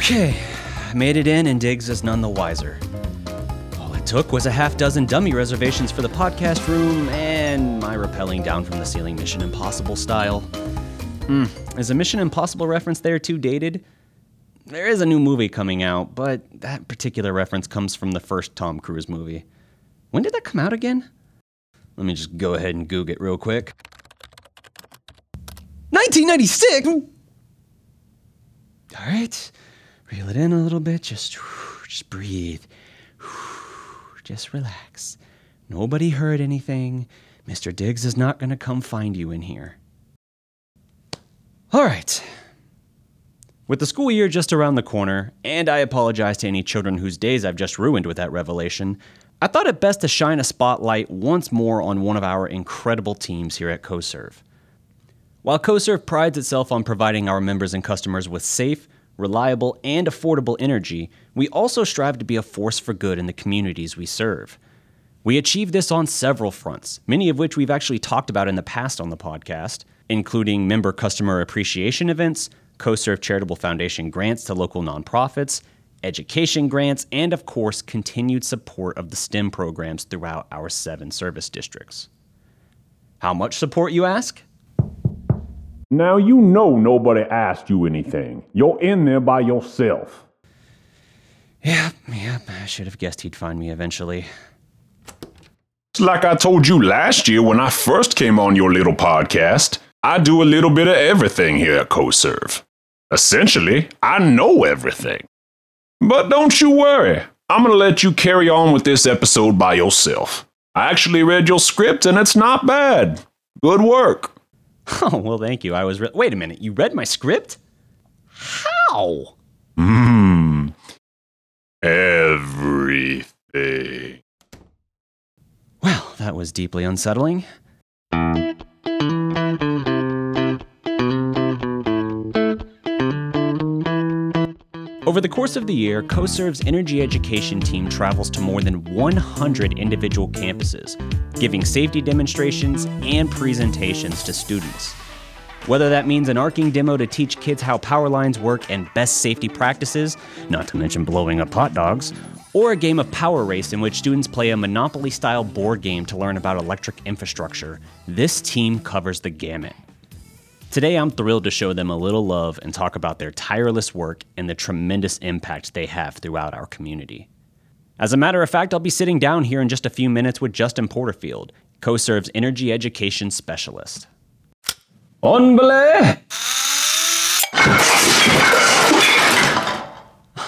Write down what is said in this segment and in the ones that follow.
Okay, made it in, and Diggs is none the wiser. All it took was a half dozen dummy reservations for the podcast room and my rappelling down from the ceiling Mission Impossible style. Hmm, is a Mission Impossible reference there too dated? There is a new movie coming out, but that particular reference comes from the first Tom Cruise movie. When did that come out again? Let me just go ahead and Google it real quick. 1996! All right, reel it in a little bit. Just, just breathe. Just relax. Nobody heard anything. Mr. Diggs is not going to come find you in here. All right. With the school year just around the corner, and I apologize to any children whose days I've just ruined with that revelation, I thought it best to shine a spotlight once more on one of our incredible teams here at CoServ. While CoServ prides itself on providing our members and customers with safe, reliable, and affordable energy, we also strive to be a force for good in the communities we serve. We achieve this on several fronts, many of which we've actually talked about in the past on the podcast, including member customer appreciation events, CoServ Charitable Foundation grants to local nonprofits, education grants, and of course, continued support of the STEM programs throughout our seven service districts. How much support, you ask? Now you know nobody asked you anything. You're in there by yourself. Yep, yep, I should have guessed he'd find me eventually. It's like I told you last year when I first came on your little podcast. I do a little bit of everything here at CoServ. Essentially, I know everything. But don't you worry, I'm gonna let you carry on with this episode by yourself. I actually read your script and it's not bad. Good work. Oh, well, thank you. I was. Re- Wait a minute, you read my script? How? Hmm. Everything. Well, that was deeply unsettling. Over the course of the year, CoServ's energy education team travels to more than 100 individual campuses, giving safety demonstrations and presentations to students. Whether that means an arcing demo to teach kids how power lines work and best safety practices, not to mention blowing up hot dogs, or a game of Power Race in which students play a Monopoly style board game to learn about electric infrastructure, this team covers the gamut. Today, I'm thrilled to show them a little love and talk about their tireless work and the tremendous impact they have throughout our community. As a matter of fact, I'll be sitting down here in just a few minutes with Justin Porterfield, CoServ's energy education specialist. Unbelay!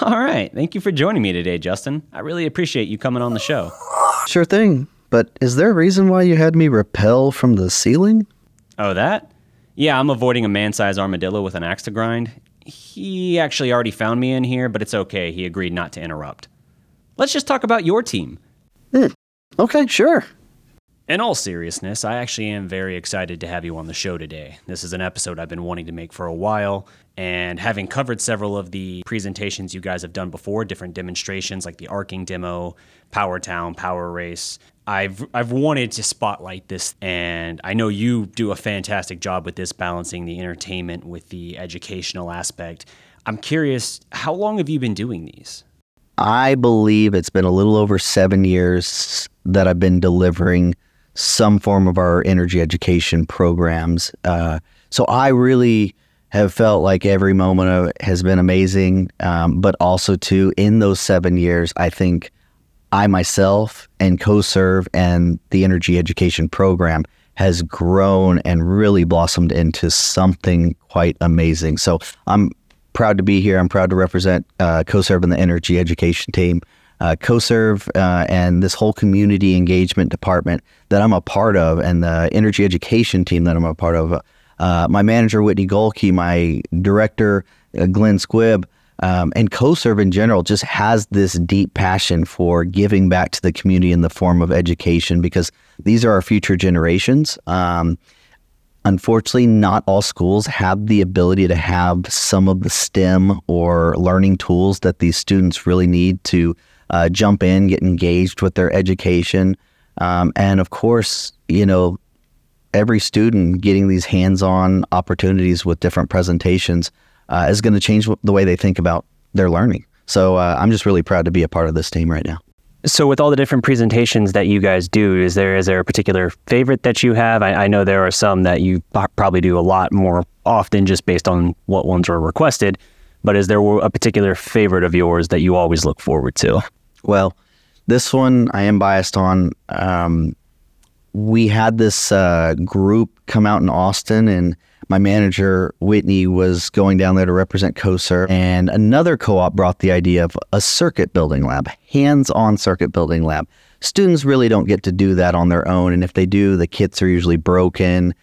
All right, thank you for joining me today, Justin. I really appreciate you coming on the show. Sure thing. But is there a reason why you had me rappel from the ceiling? Oh, that? Yeah, I'm avoiding a man sized armadillo with an axe to grind. He actually already found me in here, but it's okay. He agreed not to interrupt. Let's just talk about your team. Hmm. Okay, sure. In all seriousness, I actually am very excited to have you on the show today. This is an episode I've been wanting to make for a while, and having covered several of the presentations you guys have done before, different demonstrations like the arcing demo, Power Town, Power Race, I've I've wanted to spotlight this, and I know you do a fantastic job with this, balancing the entertainment with the educational aspect. I'm curious, how long have you been doing these? I believe it's been a little over seven years that I've been delivering some form of our energy education programs. Uh, so I really have felt like every moment of has been amazing. Um, but also, too, in those seven years, I think I myself and CoServ and the energy education program has grown and really blossomed into something quite amazing. So I'm proud to be here. I'm proud to represent uh, CoServ and the energy education team. Uh, CoServ uh, and this whole community engagement department that I'm a part of, and the energy education team that I'm a part of. Uh, my manager Whitney Golke, my director uh, Glenn Squibb, um, and CoServ in general just has this deep passion for giving back to the community in the form of education because these are our future generations. Um, unfortunately, not all schools have the ability to have some of the STEM or learning tools that these students really need to uh, jump in, get engaged with their education. Um, and of course, you know, every student getting these hands on opportunities with different presentations uh, is going to change the way they think about they're learning. So uh, I'm just really proud to be a part of this team right now. So, with all the different presentations that you guys do, is there is there a particular favorite that you have? I, I know there are some that you probably do a lot more often, just based on what ones were requested. But is there a particular favorite of yours that you always look forward to? Well, this one I am biased on. Um, we had this uh, group come out in Austin, and my manager Whitney was going down there to represent CoServ, and another co-op brought the idea of a circuit building lab, hands-on circuit building lab. Students really don't get to do that on their own, and if they do, the kits are usually broken.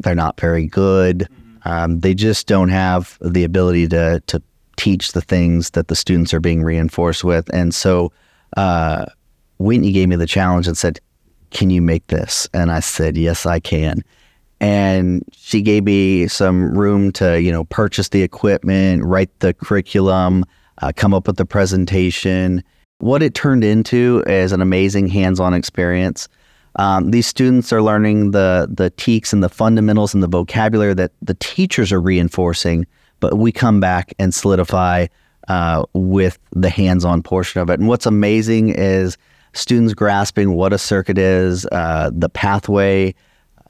They're not very good. Um, they just don't have the ability to to teach the things that the students are being reinforced with, and so uh, Whitney gave me the challenge and said, "Can you make this?" And I said, "Yes, I can." And she gave me some room to you know purchase the equipment write the curriculum uh, come up with the presentation. What it turned into is an amazing hands-on experience. Um, these students are learning the the TEKS and the fundamentals and the vocabulary that the teachers are reinforcing but we come back and solidify uh, with the hands-on portion of it. And what's amazing is students grasping what a circuit is uh, the pathway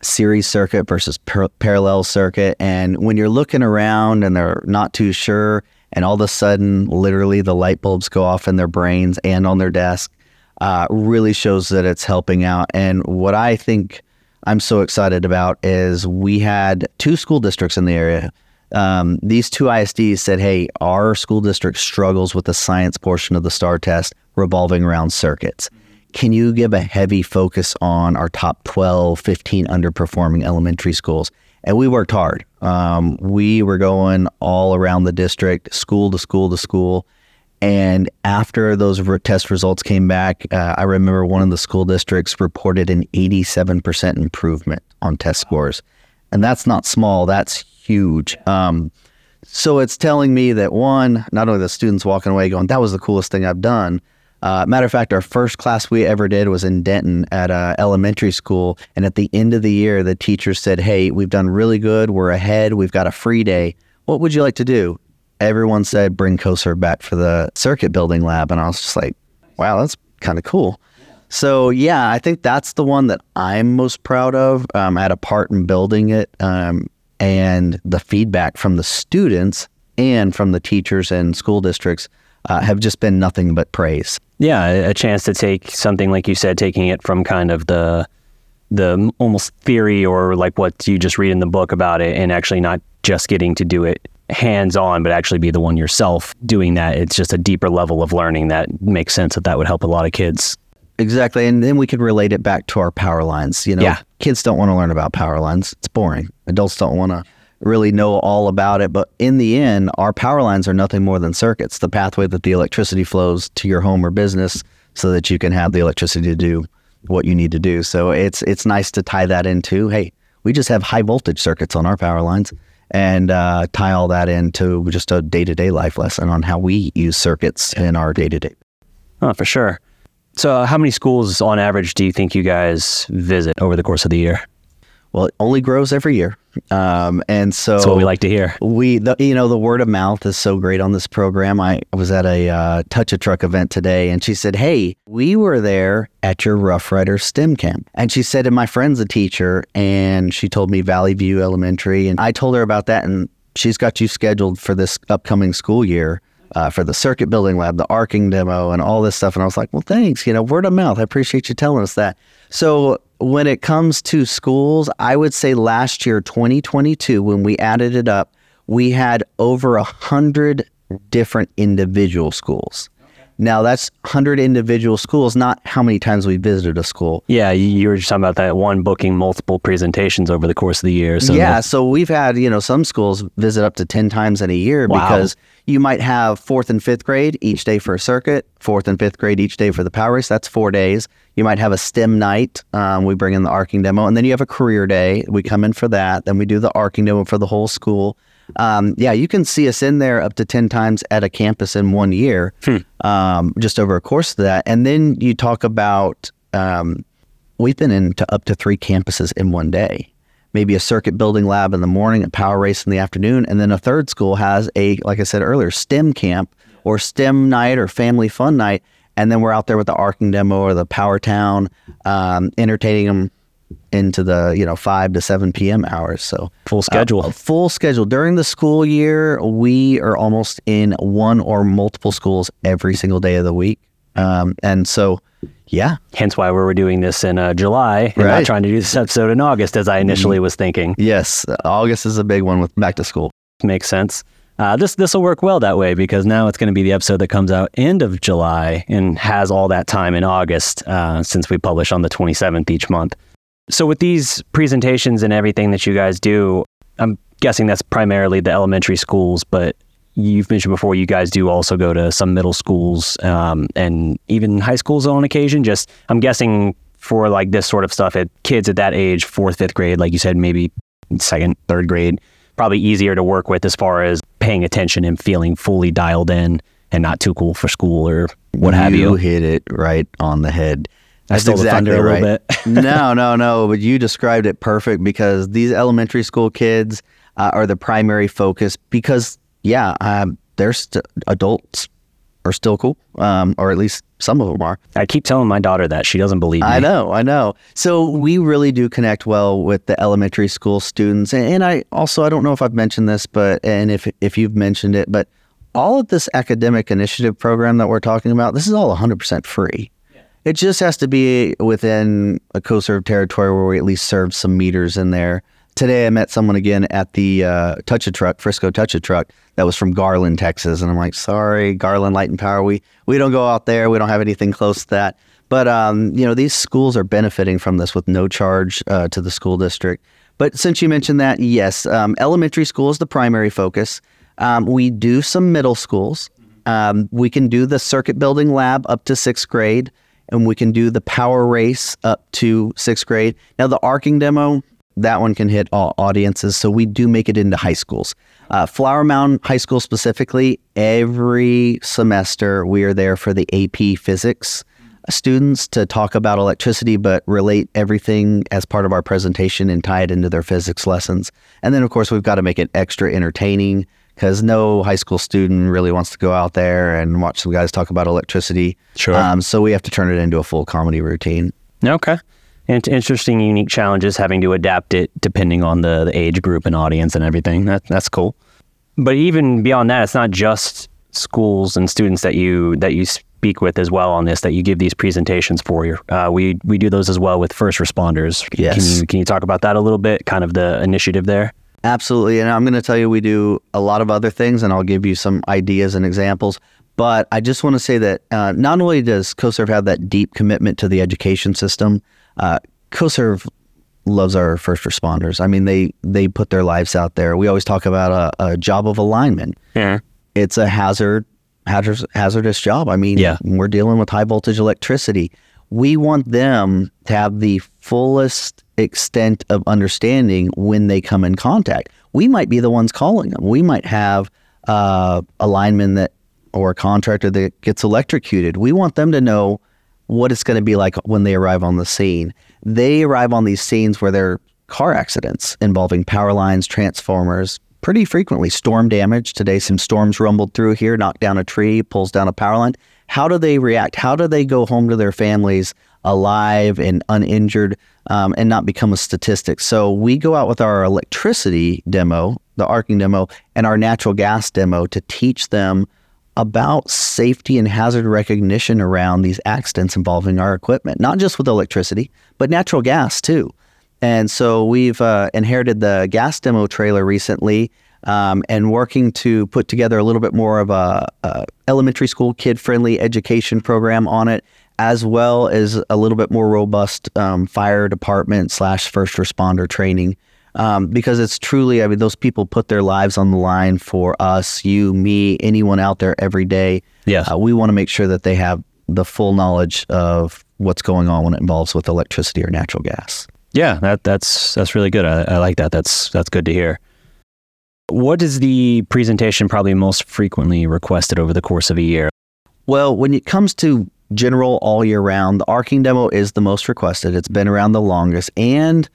series circuit versus par- parallel circuit. And when you're looking around and they're not too sure, and all of a sudden, literally, the light bulbs go off in their brains and on their desk, uh, really shows that it's helping out. And what I think I'm so excited about is we had two school districts in the area. Um, these two ISDs said, hey, our school district struggles with the science portion of the STAAR test revolving around circuits can you give a heavy focus on our top 12, 15 underperforming elementary schools? And we worked hard. Um, we were going all around the district, school to school to school. And after those test results came back, uh, I remember one of the school districts reported an 87% improvement on test scores. And that's not small, that's huge. Um, so it's telling me that one, not only the students walking away going, that was the coolest thing I've done, uh, matter of fact, our first class we ever did was in Denton at a elementary school. And at the end of the year, the teacher said, Hey, we've done really good. We're ahead. We've got a free day. What would you like to do? Everyone said, Bring CoServ back for the circuit building lab. And I was just like, Wow, that's kind of cool. So, yeah, I think that's the one that I'm most proud of. Um, I had a part in building it. Um, and the feedback from the students and from the teachers and school districts uh, have just been nothing but praise. Yeah, a chance to take something like you said, taking it from kind of the the almost theory or like what you just read in the book about it, and actually not just getting to do it hands on, but actually be the one yourself doing that. It's just a deeper level of learning that makes sense that that would help a lot of kids. Exactly, and then we could relate it back to our power lines. You know, yeah. kids don't want to learn about power lines; it's boring. Adults don't want to really know all about it. But in the end, our power lines are nothing more than circuits, the pathway that the electricity flows to your home or business so that you can have the electricity to do what you need to do. So it's it's nice to tie that into, hey, we just have high voltage circuits on our power lines and uh, tie all that into just a day to day life lesson on how we use circuits in our day to day. Oh, for sure. So, uh, how many schools on average do you think you guys visit over the course of the year? Well, it only grows every year. Um, and so that's what we like to hear. We, the, you know, the word of mouth is so great on this program. I was at a uh, Touch a Truck event today, and she said, "Hey, we were there at your Rough Rider STEM camp." And she said, "And my friend's a teacher, and she told me Valley View Elementary, and I told her about that, and she's got you scheduled for this upcoming school year." Uh, for the circuit building lab, the arcing demo, and all this stuff. And I was like, well, thanks. You know, word of mouth. I appreciate you telling us that. So when it comes to schools, I would say last year, 2022, when we added it up, we had over a hundred different individual schools. Now that's 100 individual schools, not how many times we visited a school. Yeah, you were just talking about that one booking multiple presentations over the course of the year. So yeah, so we've had you know some schools visit up to 10 times in a year wow. because you might have fourth and fifth grade each day for a circuit, fourth and fifth grade each day for the power race. That's four days. You might have a STEM night. Um, we bring in the arcing demo, and then you have a career day. We come in for that. Then we do the arcing demo for the whole school. Um, yeah, you can see us in there up to 10 times at a campus in one year, hmm. um, just over a course of that. And then you talk about, um, we've been into up to three campuses in one day. Maybe a circuit building lab in the morning, a power race in the afternoon, and then a third school has a, like I said earlier, STEM camp or STEM night or family fun night, and then we're out there with the arcing demo or the Power Town, um, entertaining them into the you know five to seven p.m. hours. So Full schedule. a full schedule during the school year. We are almost in one or multiple schools every single day of the week, um, and so yeah, Hence why we were doing this in uh, July and not trying to do this episode in August, as I initially was thinking. yes, August is a big one with back to school. Makes sense. Uh, this this will work well that way because now it's going to be the episode that comes out end of July and has all that time in August uh, since we publish on the 27th each month. So with these presentations and everything that you guys do, I'm guessing that's primarily the elementary schools, but you've mentioned before you guys do also go to some middle schools um, and even high schools on occasion. Just I'm guessing for like this sort of stuff at kids at that age, fourth, fifth grade, like you said, maybe second, third grade, probably easier to work with as far as paying attention and feeling fully dialed in and not too cool for school or what have you. you. hit it right on the head. I stole the thunder a little bit. no, no, no. But you described it perfect because these elementary school kids uh, are the primary focus. Because yeah, um, they're st- adults are still cool, um, or at least some of them are. I keep telling my daughter that she doesn't believe me. I know, I know. So we really do connect well with the elementary school students, and, and I also I don't know if I've mentioned this, but and if if you've mentioned it, but all of this academic initiative program that we're talking about, this is all 100% free. It just has to be within a CoServ territory where we at least serve some meters in there. Today I met someone again at the uh, Touch a Truck, Frisco Touch a Truck, that was from Garland, Texas, and I'm like, sorry, Garland Light and Power, we we don't go out there, we don't have anything close to that. But um, you know, these schools are benefiting from this with no charge uh, to the school district. But since you mentioned that, yes, um, elementary school is the primary focus. Um, we do some middle schools. Um, we can do the circuit building lab up to sixth grade, and we can do the power race up to sixth grade. Now, the arcing demo, that one can hit all audiences. So we do make it into high schools. Uh, Flower Mound High School specifically, every semester we are there for the AP physics students to talk about electricity, but relate everything as part of our presentation and tie it into their physics lessons. And then, of course, we've got to make it extra entertaining because no high school student really wants to go out there and watch some guys talk about electricity. Sure. Um, so we have to turn it into a full comedy routine. Okay. And interesting, unique challenges having to adapt it depending on the, the age group and audience and everything. That, that's cool. But even beyond that, it's not just schools and students that you that you speak with as well on this that you give these presentations for. Uh, we we do those as well with first responders. Can Yes. you can you talk about that a little bit? Kind of the initiative there. Absolutely. And I'm going to tell you, we do a lot of other things, and I'll give you some ideas and examples. But I just want to say that uh, not only does CoServ have that deep commitment to the education system, uh, CoServ loves our first responders. I mean, they they put their lives out there. We always talk about a, a job of alignment. Yeah. It's a hazard, hazardous, hazardous job. I mean, Yeah. we're dealing with high voltage electricity. We want them to have the fullest extent of understanding when they come in contact. We might be the ones calling them. We might have uh, a lineman that or a contractor that gets electrocuted. We want them to know what it's going to be like when they arrive on the scene. They arrive on these scenes where there are car accidents involving power lines, transformers, pretty frequently storm damage. Today, some storms rumbled through here, knocked down a tree, pulls down a power line. How do they react? How do they go home to their families alive and uninjured um, and not become a statistic? So we go out with our electricity demo, the arcing demo, and our natural gas demo to teach them about safety and hazard recognition around these accidents involving our equipment, not just with electricity, but natural gas too. And so we've uh, inherited the gas demo trailer recently um, and working to put together a little bit more of a, a elementary school kid friendly education program on it, as well as a little bit more robust um, fire department slash first responder training. Um, because it's truly, I mean, those people put their lives on the line for us, you, me, anyone out there every day. Yes. Uh, we want to make sure that they have the full knowledge of what's going on when it involves with electricity or natural gas. Yeah, that that's that's really good. I, I like that. That's that's good to hear. What is the presentation probably most frequently requested over the course of a year? Well, when it comes to general all year round, the arcing demo is the most requested. It's been around the longest and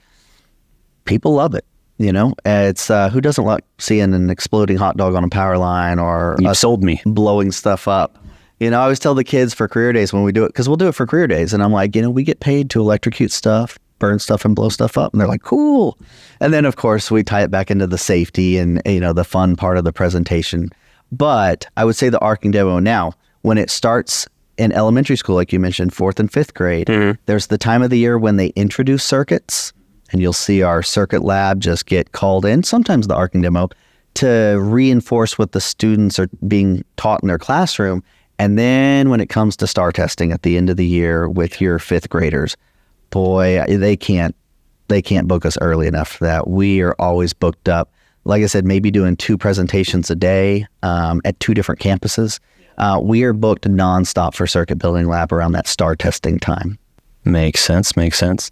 people love it. You know, it's uh, who doesn't like seeing an exploding hot dog on a power line or You sold me. blowing stuff up. You know, I always tell the kids for career days when we do it because we'll do it for career days, and I'm like, you know, we get paid to electrocute stuff, burn stuff, and blow stuff up, and they're like, cool. And then of course we tie it back into the safety and you know the fun part of the presentation. But I would say the arcing demo now when it starts in elementary school, like you mentioned, fourth and fifth grade, there's the time of the year when they introduce circuits, and you'll see our circuit lab just get called in, sometimes the arcing demo, to reinforce what the students are being taught in their classroom. And then when it comes to STAAR testing at the end of the year with your fifth graders, boy, they can't they can't book us early enough for that. We are always booked up. Like I said, maybe doing two presentations a day um, at two different campuses. Uh, we are booked nonstop for circuit building lab around that STAAR testing time. Makes sense. Makes sense.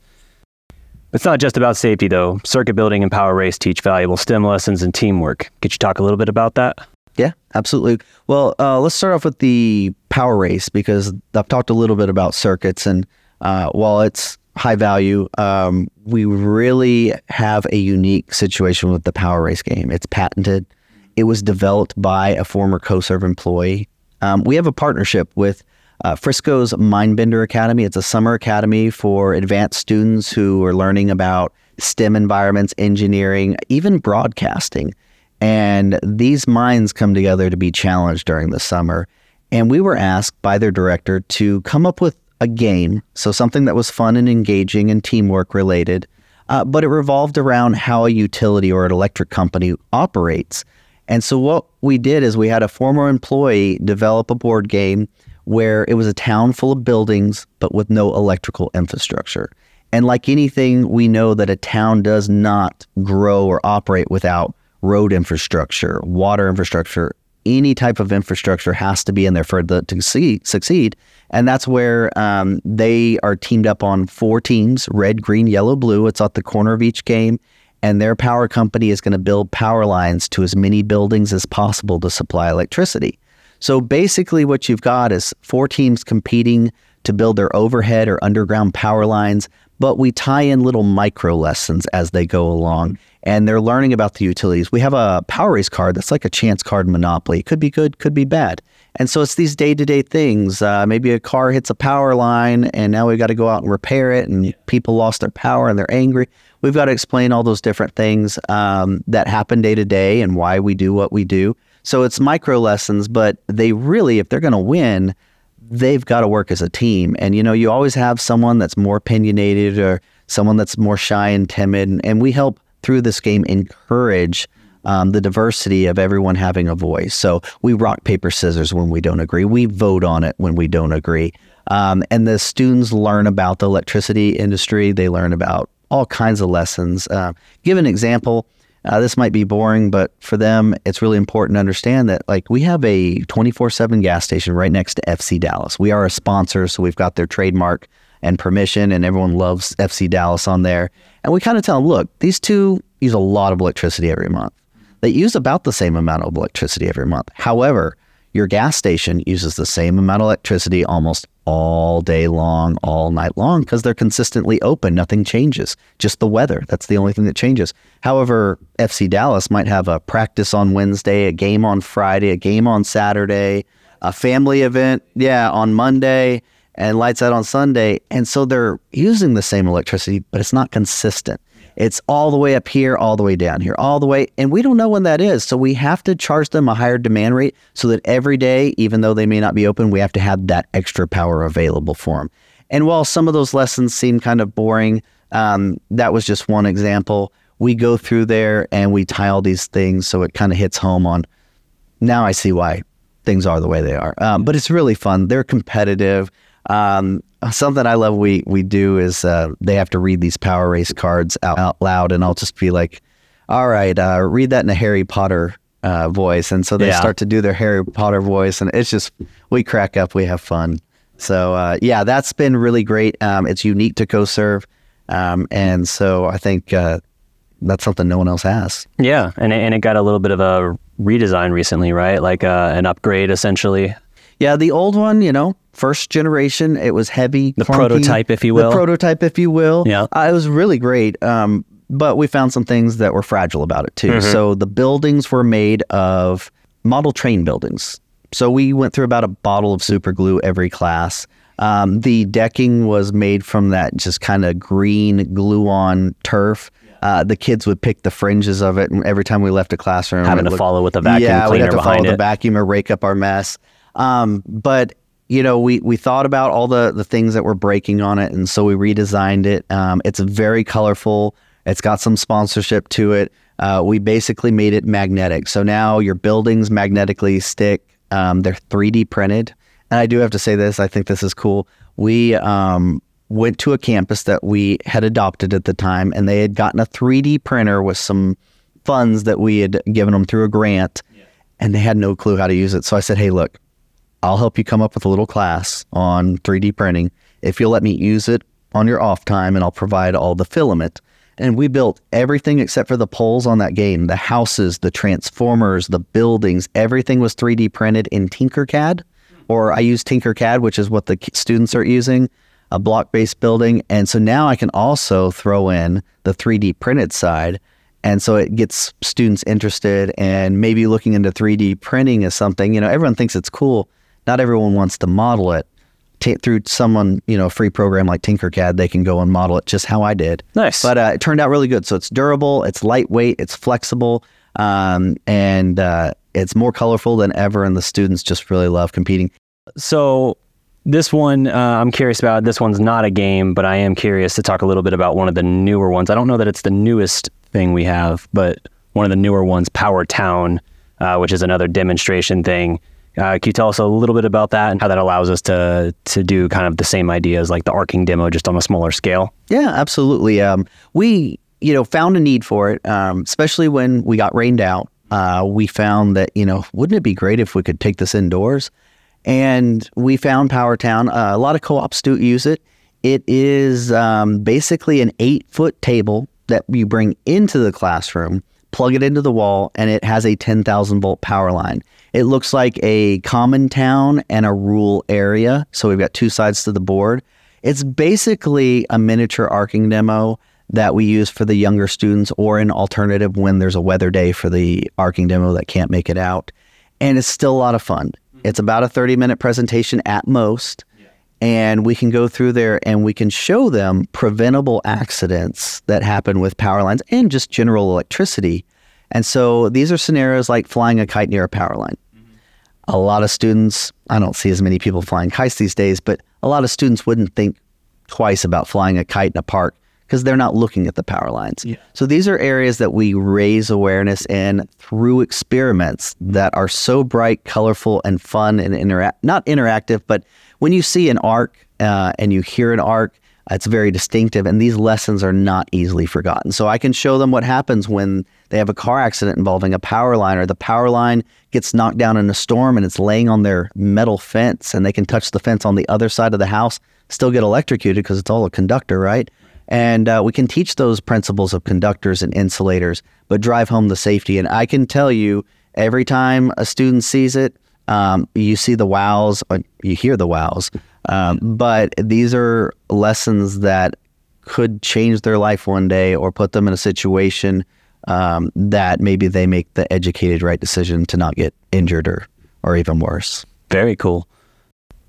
It's not just about safety, though. Circuit building and power race teach valuable STEM lessons and teamwork. Could you talk a little bit about that? Yeah, absolutely. Well, uh, let's start off with the power race because I've talked a little bit about circuits, and uh, while it's high value, um, we really have a unique situation with the power race game. It's patented. It was developed by a former CoServ employee. Um, we have a partnership with uh, Frisco's Mindbender Academy. It's a summer academy for advanced students who are learning about STEM environments, engineering, even broadcasting. And these minds come together to be challenged during the summer. And we were asked by their director to come up with a game, so something that was fun and engaging and teamwork related, uh, but it revolved around how a utility or an electric company operates. And so what we did is we had a former employee develop a board game where it was a town full of buildings, but with no electrical infrastructure. And like anything, we know that a town does not grow or operate without road infrastructure, water infrastructure, any type of infrastructure has to be in there for the to see, succeed. And that's where um, they are teamed up on four teams: red, green, yellow, blue. It's at the corner of each game, and their power company is going to build power lines to as many buildings as possible to supply electricity. So basically, what you've got is four teams competing to build their overhead or underground power lines, but we tie in little micro lessons as they go along. And they're learning about the utilities. We have a power race card that's like a chance card Monopoly. It could be good, could be bad. And so it's these day to day things. Uh, maybe a car hits a power line and now we've got to go out and repair it, and people lost their power and they're angry. We've got to explain all those different things um, that happen day to day and why we do what we do. So it's micro lessons, but they really, if they're going to win, they've got to work as a team. And you know, you always have someone that's more opinionated or someone that's more shy and timid, and, and we help through this game encourage um, the diversity of everyone having a voice. So we rock paper scissors when we don't agree. We vote on it when we don't agree. Um, and the students learn about the electricity industry. They learn about all kinds of lessons. Uh, give an example. Uh, this might be boring, but for them, it's really important to understand that like we have a 24/7 gas station right next to FC Dallas. We are a sponsor, so we've got their trademark and permission, and everyone loves FC Dallas on there. And we kind of tell them, look, these two use a lot of electricity every month. They use about the same amount of electricity every month. However, your gas station uses the same amount of electricity almost all day long, all night long, because they're consistently open. Nothing changes, just the weather. That's the only thing that changes. However, FC Dallas might have a practice on Wednesday, a game on Friday, a game on Saturday, a family event, yeah, on Monday, and lights out on Sunday. And so they're using the same electricity, but it's not consistent. It's all the way up here, all the way down here, all the way. And we don't know when that is. So we have to charge them a higher demand rate so that every day, even though they may not be open, we have to have that extra power available for them. And while some of those lessons seem kind of boring, um, that was just one example. We go through there and we tie all these things so it kind of hits home on now I see why things are the way they are. Um, but it's really fun. They're competitive. Um, something I love we we do is uh, they have to read these power race cards out, out loud, and I'll just be like, "All right, uh, read that in a Harry Potter uh, voice," and so they Yeah. start to do their Harry Potter voice, and it's just we crack up, we have fun. So uh, yeah, that's been really great. Um, it's unique to CoServ, um, and so I think uh, that's something no one else has. Yeah, and it, and it got a little bit of a redesign recently, right? Like uh, an upgrade, essentially. Yeah, the old one, you know, first generation, it was heavy. The clunky. prototype, if you will. The prototype, if you will. Yeah. Uh, it was really great. Um, but we found some things that were fragile about it too. So the buildings were made of model train buildings. So we went through about a bottle of super glue every class. Um, the decking was made from that just kind of green glue on turf. Uh, the kids would pick the fringes of it, and every time we left a classroom, Having to follow with a vacuum yeah, we'd cleaner have to behind follow the it. vacuum or rake up our mess. Um, but you know, we we thought about all the the things that were breaking on it, and so we redesigned it. Um, it's very colorful. It's got some sponsorship to it. Uh, we basically made it magnetic. So now your buildings magnetically stick. Um, they're 3D printed. And I do have to say this. I think this is cool. We um, went to a campus that we had adopted at the time, and they had gotten a 3D printer with some funds that we had given them through a grant, and they had no clue how to use it. So I said, "Hey, look, I'll help you come up with a little class on 3D printing if you'll let me use it on your off time, and I'll provide all the filament." And we built everything except for the poles on that game the houses, the transformers, the buildings, everything was 3D printed in Tinkercad. Or I use Tinkercad, which is what the students are using, a block based building. And so now I can also throw in the 3D printed side. And so it gets students interested and maybe looking into 3D printing as something. You know, everyone thinks it's cool. Not everyone wants to model it. Ta through someone, you know, a free program like Tinkercad, they can go and model it just how I did. Nice. But uh, it turned out really good. So it's durable, it's lightweight, it's flexible, um, and uh, it's more colorful than ever. And the students just really love competing. So this one, uh, I'm curious about. This one's not a game, but I am curious to talk a little bit about one of the newer ones. I don't know that it's the newest thing we have, but one of the newer ones, Power Town, uh, which is another demonstration thing. Uh, can you tell us a little bit about that and how that allows us to to do kind of the same ideas like the arcing demo, just on a smaller scale? Yeah, absolutely. Um, we, you know, found a need for it, um, especially when we got rained out. Uh, we found that, you know, wouldn't it be great if we could take this indoors? And we found Power Town. Uh, a lot of co-ops do use it. It is um, basically an eight-foot table that you bring into the classroom, plug it into the wall, and it has a 10,000 volt power line. It looks like a common town and a rural area. So we've got two sides to the board. It's basically a miniature arcing demo that we use for the younger students or an alternative when there's a weather day for the arcing demo that can't make it out. And it's still a lot of fun. Mm-hmm. It's about a 30 minute presentation at most. And we can go through there and we can show them preventable accidents that happen with power lines and just general electricity. And so these are scenarios like flying a kite near a power line a lot of students, I don't see as many people flying kites these days, but a lot of students wouldn't think twice about flying a kite in a park because they're not looking at the power lines. So these are areas that we raise awareness in through experiments that are so bright, colorful, and fun and interact not interactive, but when you see an arc uh, and you hear an arc, it's very distinctive, and these lessons are not easily forgotten. So I can show them what happens when they have a car accident involving a power line, or the power line gets knocked down in a storm and it's laying on their metal fence, and they can touch the fence on the other side of the house, still get electrocuted because it's all a conductor, right? And uh, we can teach those principles of conductors and insulators, but drive home the safety. And I can tell you, every time a student sees it, um, you see the wows, you hear the wows. Um, but these are lessons that could change their life one day or put them in a situation um, that maybe they make the educated right decision to not get injured or, or even worse. Very cool.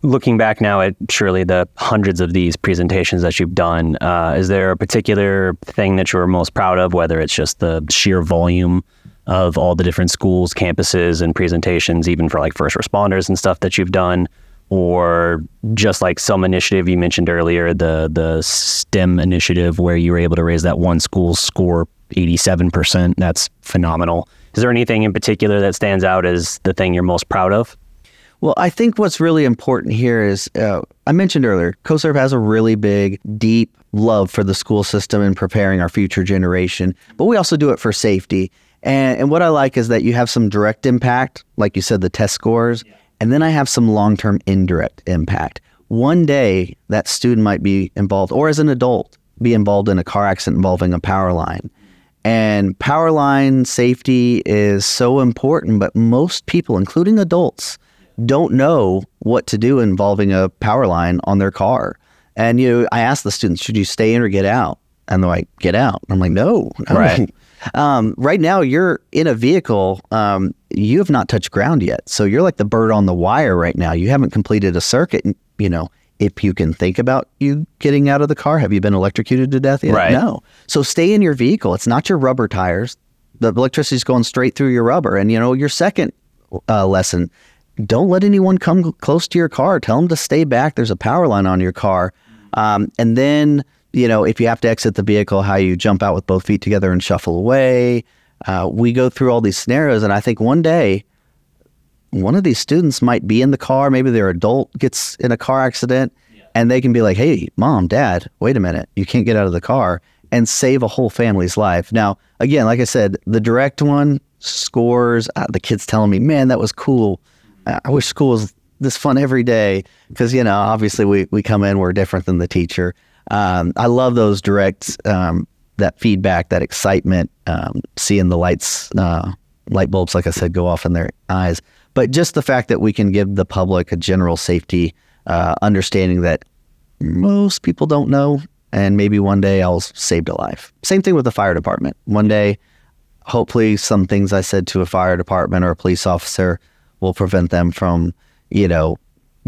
Looking back now at surely the hundreds of these presentations that you've done, uh, is there a particular thing that you're most proud of, whether it's just the sheer volume of all the different schools, campuses, and presentations, even for like first responders and stuff that you've done, or just like some initiative you mentioned earlier, the the STEM initiative where you were able to raise that one school score 87%. That's phenomenal. Is there anything in particular that stands out as the thing you're most proud of? Well, I think what's really important here is uh, I mentioned earlier, CoServ has a really big, deep love for the school system and preparing our future generation, but we also do it for safety. And, and what I like is that you have some direct impact, like you said, the test scores, and then I have some long term indirect impact. One day, that student might be involved, or as an adult, be involved in a car accident involving a power line. And power line safety is so important, but most people, including adults, don't know what to do involving a power line on their car. And you, know, I asked the students, should you stay in or get out? And they're like, get out. I'm like, no, no. Right. Um, right now, you're in a vehicle. Um, you have not touched ground yet. So you're like the bird on the wire right now. You haven't completed a circuit. You know, if you can think about you getting out of the car, have you been electrocuted to death yet? Right. No. So stay in your vehicle. It's not your rubber tires. The electricity's going straight through your rubber. And, you know, your second uh, lesson, don't let anyone come close to your car. Tell them to stay back. There's a power line on your car. Um, and then, you know, if you have to exit the vehicle, how you jump out with both feet together and shuffle away. Uh, we go through all these scenarios. And I think one day, one of these students might be in the car. Maybe their adult gets in a car accident and they can be like, hey, mom, dad, wait a minute. You can't get out of the car and save a whole family's life. Now, again, like I said, the direct one scores. Uh, the kids telling me, man, that was cool. I I wish school was this fun every day because, you know, obviously we, we come in, we're different than the teacher. Um, I love those direct, um, that feedback, that excitement, um, seeing the lights, uh, light bulbs, like I said, go off in their eyes. But just the fact that we can give the public a general safety uh, understanding that most people don't know, and maybe one day I'll saved a life. Same thing with the fire department. One day, hopefully, some things I said to a fire department or a police officer will prevent them from, you know,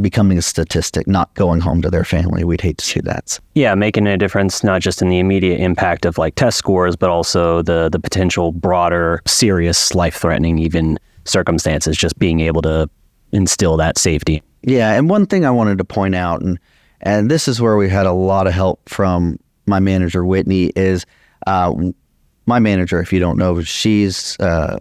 becoming a statistic, not going home to their family. We'd hate to see that. Yeah, making a difference not just in the immediate impact of like test scores, but also the the potential broader, serious, life threatening even circumstances. Just being able to instill that safety. Yeah, and one thing I wanted to point out, and and this is where we had a lot of help from my manager Whitney, is uh, my manager. If you don't know, she's uh,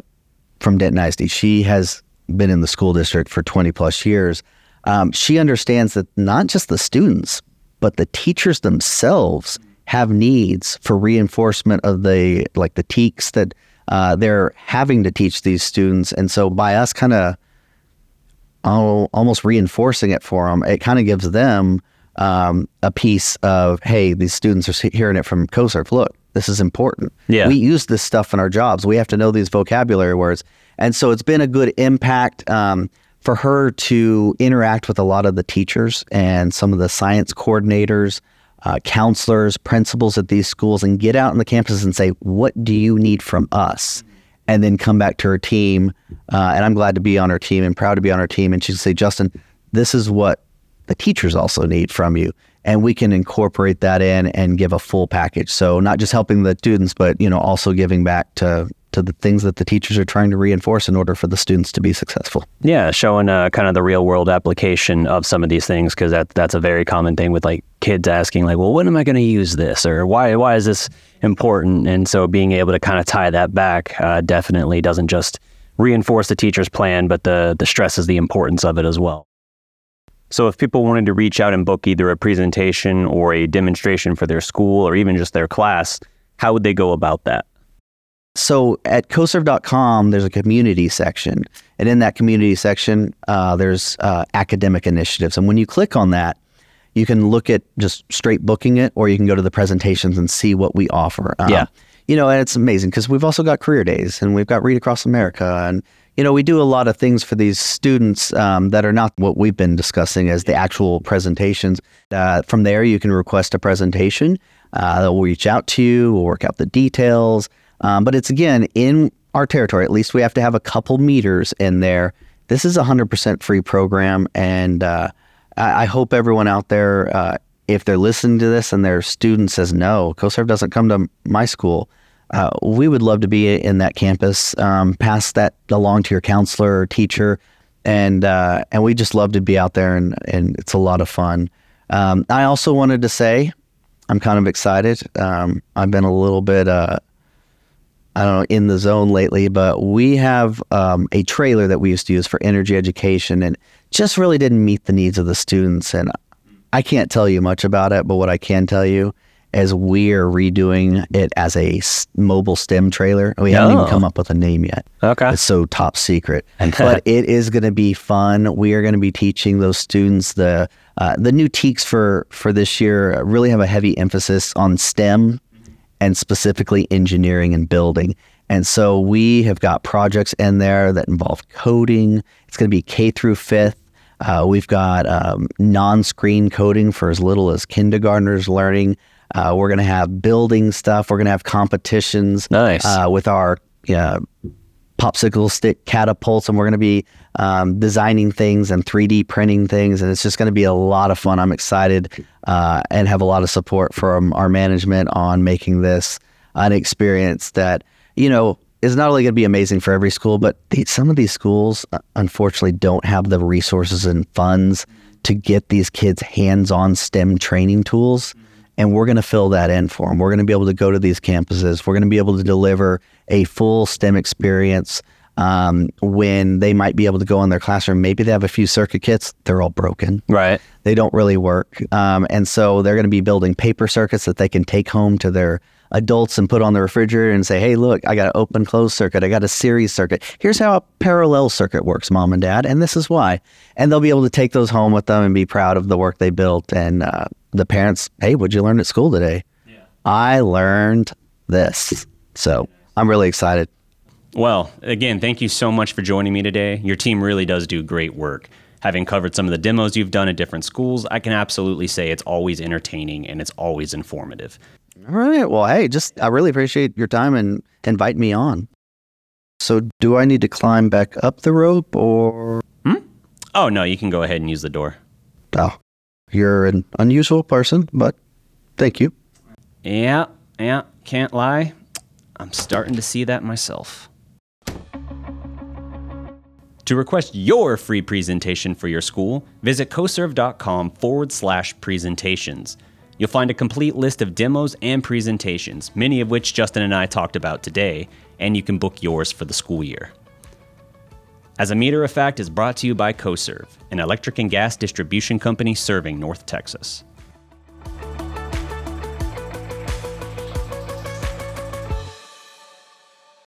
from Denton ISD. She has been in the school district for 20 plus years. Um, she understands that not just the students, but the teachers themselves have needs for reinforcement of the like the TEKS that uh, they're having to teach these students, and so by us kind of al- almost reinforcing it for them, it kind of gives them um, a piece of, hey, these students are hearing it from CoServ. Look, this is important. Yeah. We use this stuff in our jobs. We have to know these vocabulary words. And so it's been a good impact um, for her to interact with a lot of the teachers and some of the science coordinators, uh, counselors, principals at these schools, and get out on the campus and say, what do you need from us? and then come back to her team. Uh, and I'm glad to be on her team and proud to be on her team. And she'd say, Justin, this is what the teachers also need from you. And we can incorporate that in and give a full package. So not just helping the students, but you know also giving back to to the things that the teachers are trying to reinforce in order for the students to be successful. Yeah, showing uh, kind of the real world application of some of these things because that that's a very common thing with like kids asking like, well, when am I going to use this or why why is this important? And so being able to kind of tie that back uh, definitely doesn't just reinforce the teacher's plan, but the the stresses the importance of it as well. So if people wanted to reach out and book either a presentation or a demonstration for their school or even just their class, how would they go about that? So at coserv.com, there's a community section. And in that community section, uh, there's uh, academic initiatives. And when you click on that, you can look at just straight booking it, or you can go to the presentations and see what we offer. Um, Yeah. You know, and it's amazing because we've also got career days and we've got Read Across America. And, you know, we do a lot of things for these students um, that are not what we've been discussing as the actual presentations. Uh, from there, you can request a presentation. Uh, they'll reach out to you, we'll work out the details. Um, but it's again in our territory. At least we have to have a couple meters in there. This is a hundred percent free program, and uh, I, I hope everyone out there, uh, if they're listening to this and their student says no, CoServ doesn't come to my school. Uh, we would love to be in that campus. Um, pass that along to your counselor or teacher, and uh, and we just love to be out there, and and it's a lot of fun. Um, I also wanted to say, I'm kind of excited. Um, I've been a little bit. I don't know, in the zone lately, but we have um, a trailer that we used to use for energy education and just really didn't meet the needs of the students. And I can't tell you much about it, but what I can tell you is we're redoing it as a mobile STEM trailer. We haven't even Oh. come up with a name yet. Okay. It's so top secret, but it is going to be fun. We are going to be teaching those students the uh, the new TEKS for for this year. Really have a heavy emphasis on STEM and specifically engineering and building. And so we have got projects in there that involve coding. It's going to be K through fifth. Uh, we've got um, non-screen coding for as little as kindergartners learning. Uh, we're going to have building stuff. We're going to have competitions. Nice. Uh, with our yeah, popsicle stick catapults, and we're going to be um, designing things and 3D printing things, and it's just going to be a lot of fun. I'm excited uh, and have a lot of support from our management on making this an experience that you know is not only going to be amazing for every school, but the, some of these schools uh, unfortunately don't have the resources and funds to get these kids hands-on STEM training tools. And we're going to fill that in for them. We're going to be able to go to these campuses. We're going to be able to deliver a full STEM experience um, when they might be able to go in their classroom. Maybe they have a few circuit kits, they're all broken. Right. They don't really work. Um, and so they're going to be building paper circuits that they can take home to their adults and put on the refrigerator and say, hey, look, I got an open closed circuit. I got a series circuit. Here's how a parallel circuit works, mom and dad. And this is why. And they'll be able to take those home with them and be proud of the work they built. And uh, the parents, hey, what'd you learn at school today? Yeah. I learned this. So I'm really excited. Well, again, thank you so much for joining me today. Your team really does do great work. Having covered some of the demos you've done at different schools, I can absolutely say it's always entertaining and it's always informative. All right. Well, hey, just I really appreciate your time and invite me on. So, do I need to climb back up the rope or? Hmm? Oh no, you can go ahead and use the door. Oh, you're an unusual person, but thank you. Yeah, yeah, can't lie. I'm starting to see that myself. To request your free presentation for your school, visit coserv.com forward slash presentations. You'll find a complete list of demos and presentations, many of which Justin and I talked about today, and you can book yours for the school year. As a Meter of Fact is brought to you by CoServ, an electric and gas distribution company serving North Texas.